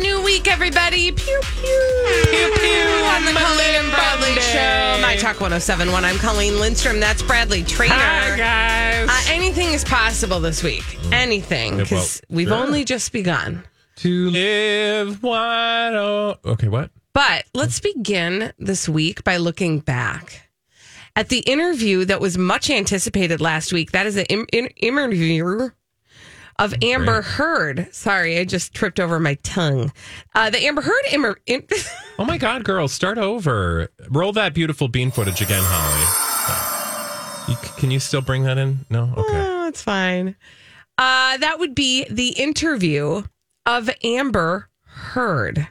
It is a fresh new week, everybody. Pew pew. Pew pew on the Colleen and Bradley Show. My Talk 1071. I'm Colleen Lindstrom. That's Bradley Traynor. Hi, guys. Uh, anything is possible this week. Anything. Yeah, well, Because we've sure. only just begun. to live wide open. Okay, what? But let's begin this week by looking back at the interview that was much anticipated last week. That is an im- in- interview of Amber Heard. Sorry, I just tripped over my tongue. Uh, the Amber Heard. Immer- in- Oh my God, girl, start over. Roll that beautiful bean footage again, Holly. You, can you still bring that in? No? Okay. Oh, it's fine. Uh, that would be the interview of Amber Heard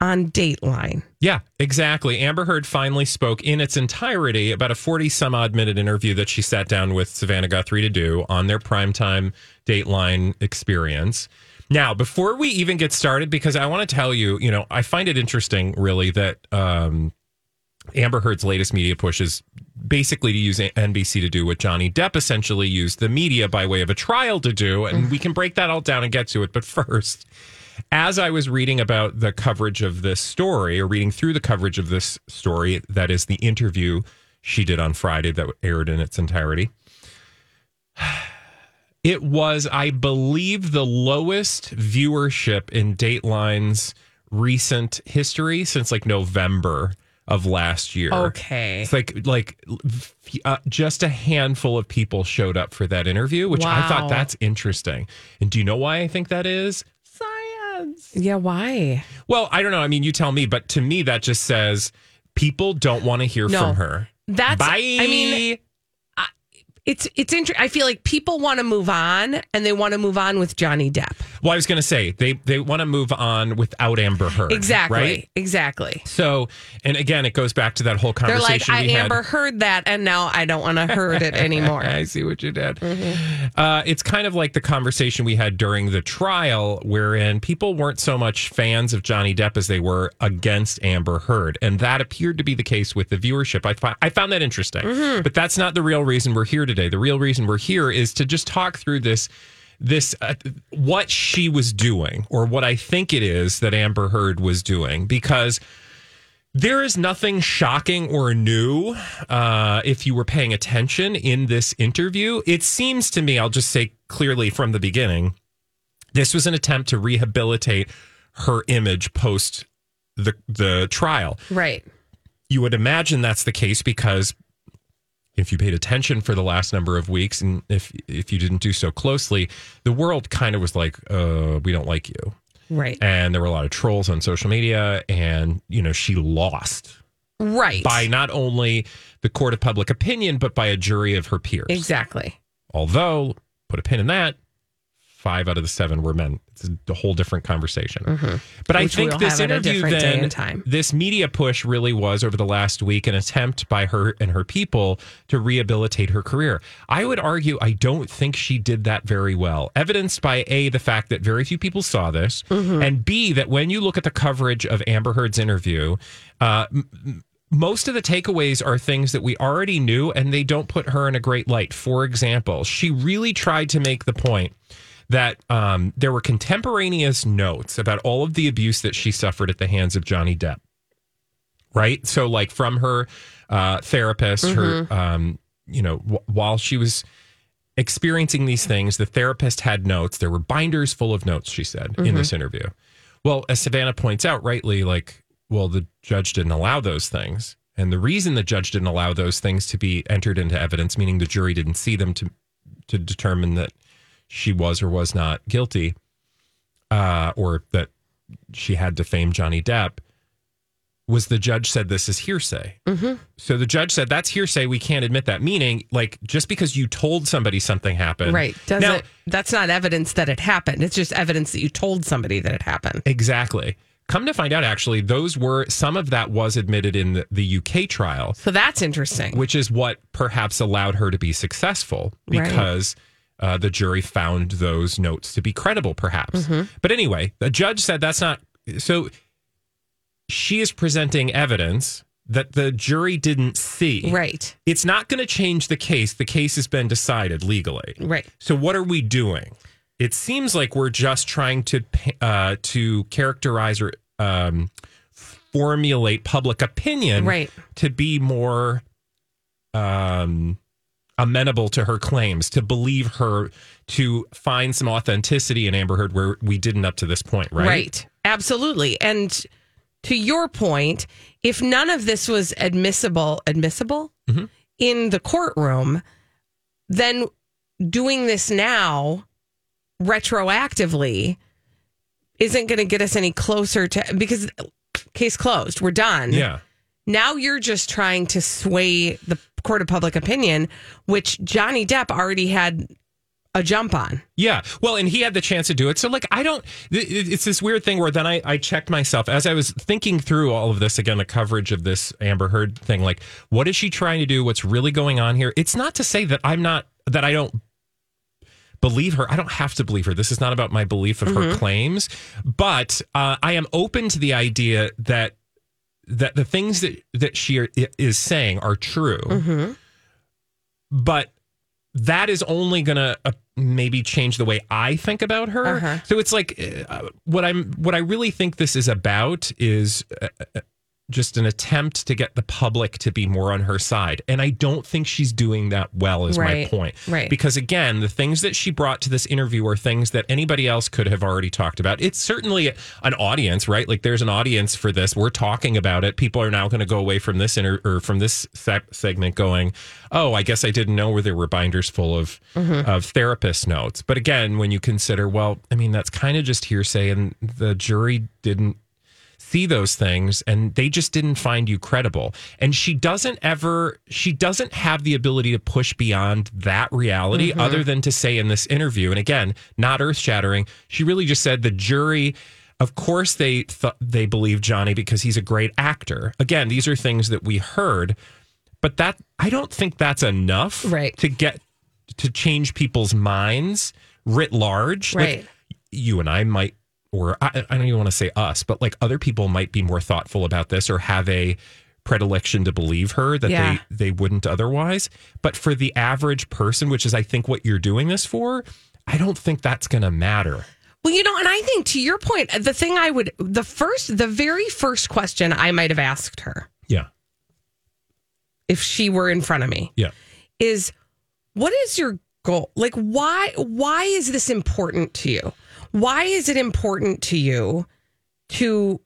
on Dateline. Yeah, exactly. Amber Heard finally spoke in its entirety about a 40 some odd minute interview that she sat down with Savannah Guthrie to do on their primetime Dateline experience. Now, before we even get started, because I want to tell you, you know, I find it interesting, really, that um, Amber Heard's latest media push is basically to use NBC to do what Johnny Depp essentially used the media by way of a trial to do. And we can break that all down and get to it. But first, as I was reading about the coverage of this story or reading through the coverage of this story, that is the interview she did on Friday that aired in its entirety. It was, I believe, the lowest viewership in Dateline's recent history since like November of last year. Okay. It's like like uh, just a handful of people showed up for that interview, which I thought that's interesting. And do you know why I think that is? Science. Yeah, why? Well, I don't know. I mean, you tell me, but to me, that just says people don't want to hear No. from her. That's Bye. I mean, it's it's interesting. I feel like people want to move on and they want to move on with Johnny Depp. well, I was going to say they they want to move on without Amber Heard. Exactly. Right. Exactly. So, and again, it goes back to that whole conversation. They're like, I we had. Amber heard that, and now I don't want to heard it anymore. I see what you did. Uh, it's kind of like the conversation we had during the trial, wherein people weren't so much fans of Johnny Depp as they were against Amber Heard, and that appeared to be the case with the viewership. I, fi- I found that interesting, but that's not the real reason we're here today. The real reason we're here is to just talk through this. This uh, what she was doing, or what I think it is that Amber Heard was doing, because there is nothing shocking or new uh, if you were paying attention in this interview. It seems to me, I'll just say clearly from the beginning, this was an attempt to rehabilitate her image post the the trial. Right. You would imagine that's the case because if you paid attention for the last number of weeks, and if if you didn't do so closely, the world kind of was like, uh, "We don't like you." Right. and there were a lot of trolls on social media and you know she lost Right. by not only the court of public opinion but by a jury of her peers Exactly. although put a pin in that five out of the seven were men. It's a whole different conversation. But Mm-hmm. Which i think this have at a interview then this media push really was over the last week an attempt by her and her people to rehabilitate her career. I would argue i don't think she did that very well evidenced by a the fact that very few people saw this Mm-hmm. and b that when you look at the coverage of amber heard's interview uh, m- most of the takeaways are things that we already knew and they don't put her in a great light. For example she really tried to make the point that um, there were contemporaneous notes about all of the abuse that she suffered at the hands of Johnny Depp. Right. So, like from her uh, therapist, her, um, you know, w- while she was experiencing these things, the therapist had notes. There were binders full of notes, she said in this interview. Well, as Savannah points out rightly, like, well, the judge didn't allow those things. And the reason the judge didn't allow those things to be entered into evidence, meaning the jury didn't see them to to determine that she was or was not guilty, uh, or that she had defamed Johnny Depp, was the judge said this is hearsay. Mm-hmm. So the judge said that's hearsay. We can't admit that. Meaning, like, just because you told somebody something happened, Right. Does now, it, that's not evidence that it happened. It's just evidence that you told somebody that it happened. Exactly. Come to find out, actually, those were some of that was admitted in the, the UK trial, So that's interesting. which is what perhaps allowed her to be successful Right. Uh, the jury found those notes to be credible, perhaps. Mm-hmm. But anyway, the judge said that's not so. She is presenting evidence that the jury didn't see. Right. It's not going to change the case. The case has been decided legally. Right. So what are we doing? It seems like we're just trying to uh, to characterize or um, formulate public opinion Right. to be more um, amenable to her claims, to believe her, to find some authenticity in Amber Heard where we didn't up to this point, right? Right. Absolutely. And to your point, if none of this was admissible, admissible Mm-hmm. in the courtroom, then doing this now retroactively isn't going to get us any closer to because case closed. We're done. Yeah. Now you're just trying to sway the court of public opinion, which Johnny Depp already had a jump on. Yeah. Well, and he had the chance to do it. So, like, I don't, it's this weird thing where then I, I checked myself as I was thinking through all of this again, the coverage of this Amber Heard thing. Like, what is she trying to do? What's really going on here? It's not to say that I'm not, that I don't believe her. I don't have to believe her. This is not about my belief of her claims, but uh, I am open to the idea that that the things that that she is saying are true. But that is only going to uh, maybe change the way I think about her. Uh-huh. So it's like uh, what I'm what I really think this is about is uh, uh, just an attempt to get the public to be more on her side. And I don't think she's doing that well is my point. right. Because again, the things that she brought to this interview are things that anybody else could have already talked about. It's certainly an audience, right? Like there's an audience for this. We're talking about it. People are now going to go away from this inter- or from this se- segment going, "Oh, I guess I didn't know where there were binders full of mm-hmm. of therapist notes." But again, when you consider, well, I mean, that's kind of just hearsay and the jury didn't see those things and they just didn't find you credible and she doesn't ever she doesn't have the ability to push beyond that reality mm-hmm. other than to say in this interview and again not earth shattering she really just said the jury of course they th- they believe Johnny because he's a great actor again these are things that we heard but that I don't think that's enough Right. to get to change people's minds writ large Like, Right. you and I might, or I, I don't even want to say us, but like other people might be more thoughtful about this or have a predilection to believe her that Yeah. they they wouldn't otherwise. But for the average person, which is I think what you're doing this for, I don't think that's going to matter. Well, you know, and I think to your point, the thing I would, the first, the very first question I might have asked her Yeah, if she were in front of me yeah, is, what is your goal? Like, why, why is this important to you? Why is it important to you to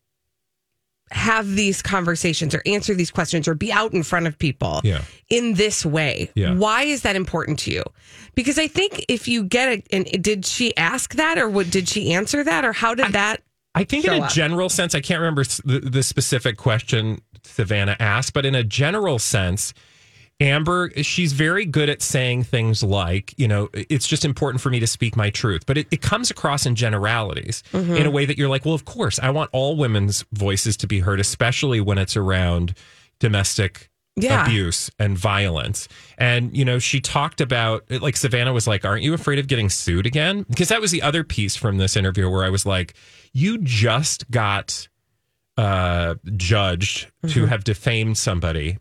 have these conversations or answer these questions or be out in front of people Yeah. in this way? Yeah. Why is that important to you? Because I think if you get it, and did she ask that or what, did she answer that or how did that? I think in a up. general sense, I can't remember the, the specific question Savannah asked, but in a general sense, Amber, she's very good at saying things like, you know, it's just important for me to speak my truth. But it, it comes across in generalities Mm-hmm. in a way that you're like, well, of course, I want all women's voices to be heard, especially when it's around domestic Yeah. abuse and violence. And, you know, she talked about, like, Savannah was like, aren't you afraid of getting sued again? Because that was the other piece from this interview where I was like, you just got uh, judged to have defamed somebody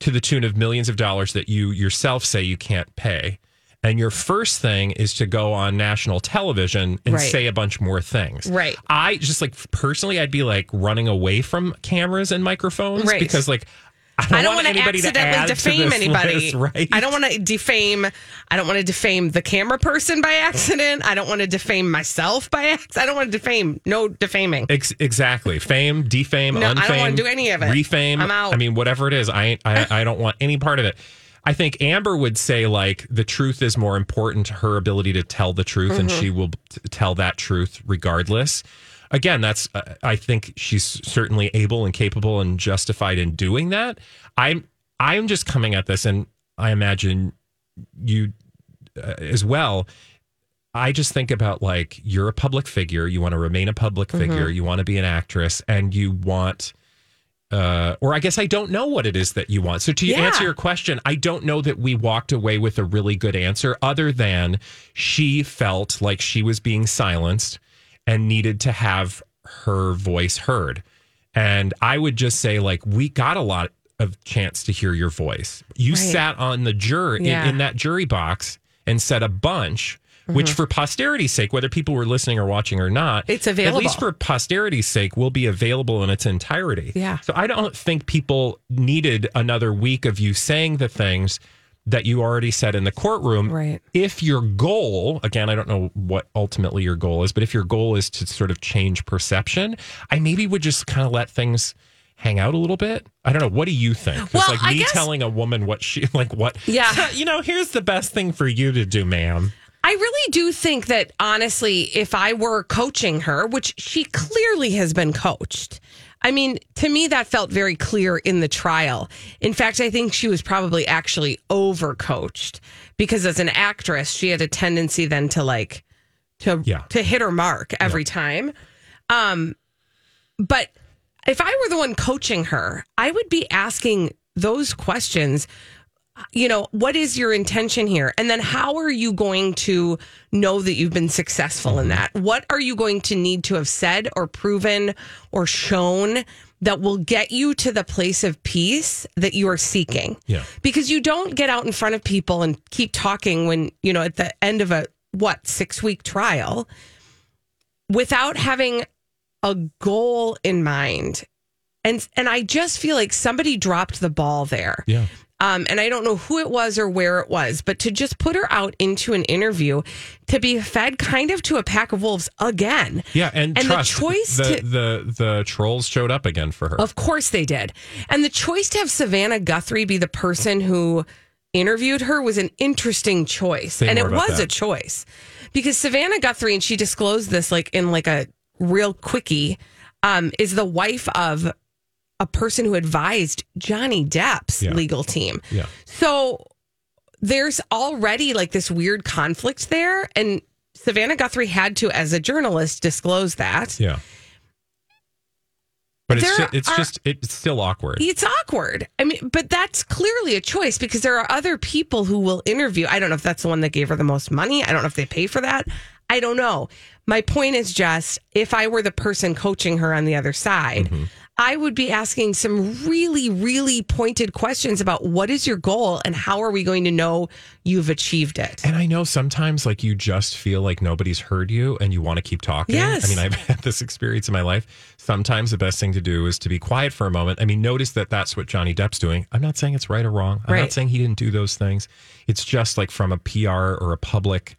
to the tune of millions of dollars that you yourself say you can't pay. And your first thing is to go on national television and Right. say a bunch more things. Right. I just like personally, I'd be like running away from cameras and microphones Right. because like I don't, want want to to accidentally to defame this anybody. list, right? I don't want to defame. I don't want to defame the camera person by accident. I don't want to defame myself by accident. I don't want to defame. No defaming. Ex- exactly. Fame, defame, No, I don't wanna do any of it. Refame. I'm out. I mean, whatever it is, I, I I don't want any part of it. I think Amber would say like the truth is more important to her ability to tell the truth, and mm-hmm. she will t- tell that truth regardless. Again, that's uh, I think she's certainly able and capable and justified in doing that. I'm I'm just coming at this, and I imagine you uh, as well. I just think about like you're a public figure, you want to remain a public figure, you want to be an actress, and you want uh, or I guess I don't know what it is that you want. So to Yeah. answer your question, I don't know that we walked away with a really good answer other than she felt like she was being silenced and needed to have her voice heard. And I would just say like we got a lot of chance to hear your voice. You Right. sat on the jury Yeah. in, in that jury box and said a bunch which mm-hmm. for posterity's sake whether people were listening or watching or not it's available. At least for posterity's sake will be available in its entirety Yeah. so I don't think people needed another week of you saying the things that you already said in the courtroom. Right. If your goal, again, I don't know what ultimately your goal is, but if your goal is to sort of change perception, I maybe would just kind of let things hang out a little bit. I don't know. What do you think? Well, like I me guess- telling a woman what she like what Yeah. You know, here's the best thing for you to do, ma'am. I really do think that honestly, if I were coaching her, which she clearly has been coached, I mean, to me, that felt very clear in the trial. In fact, I think she was probably actually overcoached because as an actress, she had a tendency then to like to Yeah. to hit her mark every time. Um, but if I were the one coaching her, I would be asking those questions you know, what is your intention here? And then how are you going to know that you've been successful in mm-hmm. that? What are you going to need to have said or proven or shown that will get you to the place of peace that you are seeking? Yeah. Because you don't get out in front of people and keep talking when, you know, at the end of a what, 6-week trial without having a goal in mind. And and I just feel like somebody dropped the ball there. Yeah. Um, and I don't know who it was or where it was, but to just put her out into an interview to be fed kind of to a pack of wolves again. Yeah, and, And the choice the, to- the the trolls showed up again for her. Of course they did. And the choice to have Savannah Guthrie be the person who interviewed her was an interesting choice. And it was that. a choice. Because Savannah Guthrie, and she disclosed this like in like a real quickie, um, is the wife of a person who advised Johnny Depp's Yeah. legal team. yeah. So there's already like this weird conflict there. And Savannah Guthrie had to, as a journalist, disclose that. Yeah. But it's There just, it's are- just it's still awkward. It's awkward. I mean, but that's clearly a choice because there are other people who will interview. I don't know if that's the one that gave her the most money. I don't know if they pay for that. I don't know. My point is just if I were the person coaching her on the other side, Mm-hmm. I would be asking some really, really pointed questions about what is your goal and how are we going to know you've achieved it? And I know sometimes like you just feel like nobody's heard you and you want to keep talking. Yes. I mean, I've had this experience in my life. Sometimes the best thing to do is to be quiet for a moment. I mean, notice that that's what Johnny Depp's doing. I'm not saying it's right or wrong. I'm Right. not saying he didn't do those things. It's just like from a PR or a public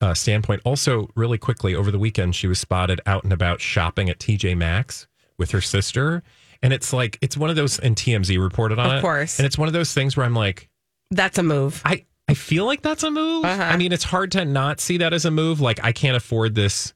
uh, standpoint. Also, really quickly, over the weekend, she was spotted out and about shopping at TJ Maxx with her sister. And it's like, it's one of those, and TMZ reported on Of it. course. And it's one of those things where I'm like, That's a move. I I feel like that's a move. Uh-huh. I mean, it's hard to not see that as a move. Like I can't afford this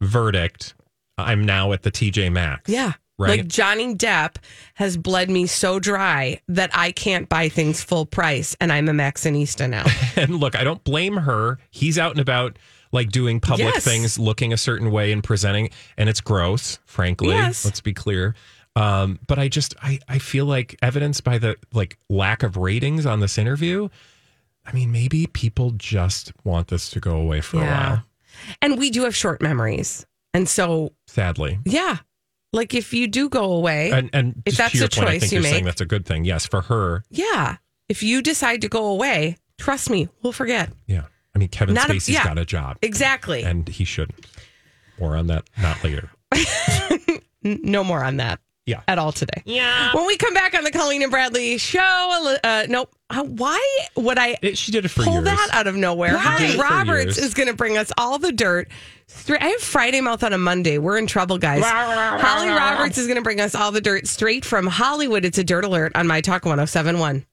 verdict. I'm now at the TJ Maxx. Yeah. Right. Like Johnny Depp has bled me so dry that I can't buy things full price and I'm a Maxinista now. and look, I don't blame her. He's out and about like doing public Yes. things, looking a certain way and presenting, and it's gross, frankly. Yes. Let's be clear. Um, but I just I, I feel like evidenced by the like lack of ratings on this interview. I mean, maybe people just want this to go away for a while. And we do have short memories. And so, Sadly. yeah, like if you do go away, And and If that's a point, I choice think you you're saying make. that's a good thing. Yes, for her. yeah, if you decide to go away, trust me, we'll forget. Yeah. I mean, Kevin Not a- yeah. got a job, Exactly. and he shouldn't. More on that, not later. No more on that. Yeah. At all today. Yeah. When we come back on the Colleen and Bradley show, uh, nope. Uh, why would I It, she did it for pull years. that out of nowhere? Why? Holly Did it for Roberts is going to bring us all the dirt. Straight, I have Friday mouth on a Monday. We're in trouble, guys. Holly Roberts is going to bring us all the dirt straight from Hollywood. It's a dirt alert on My Talk 1071.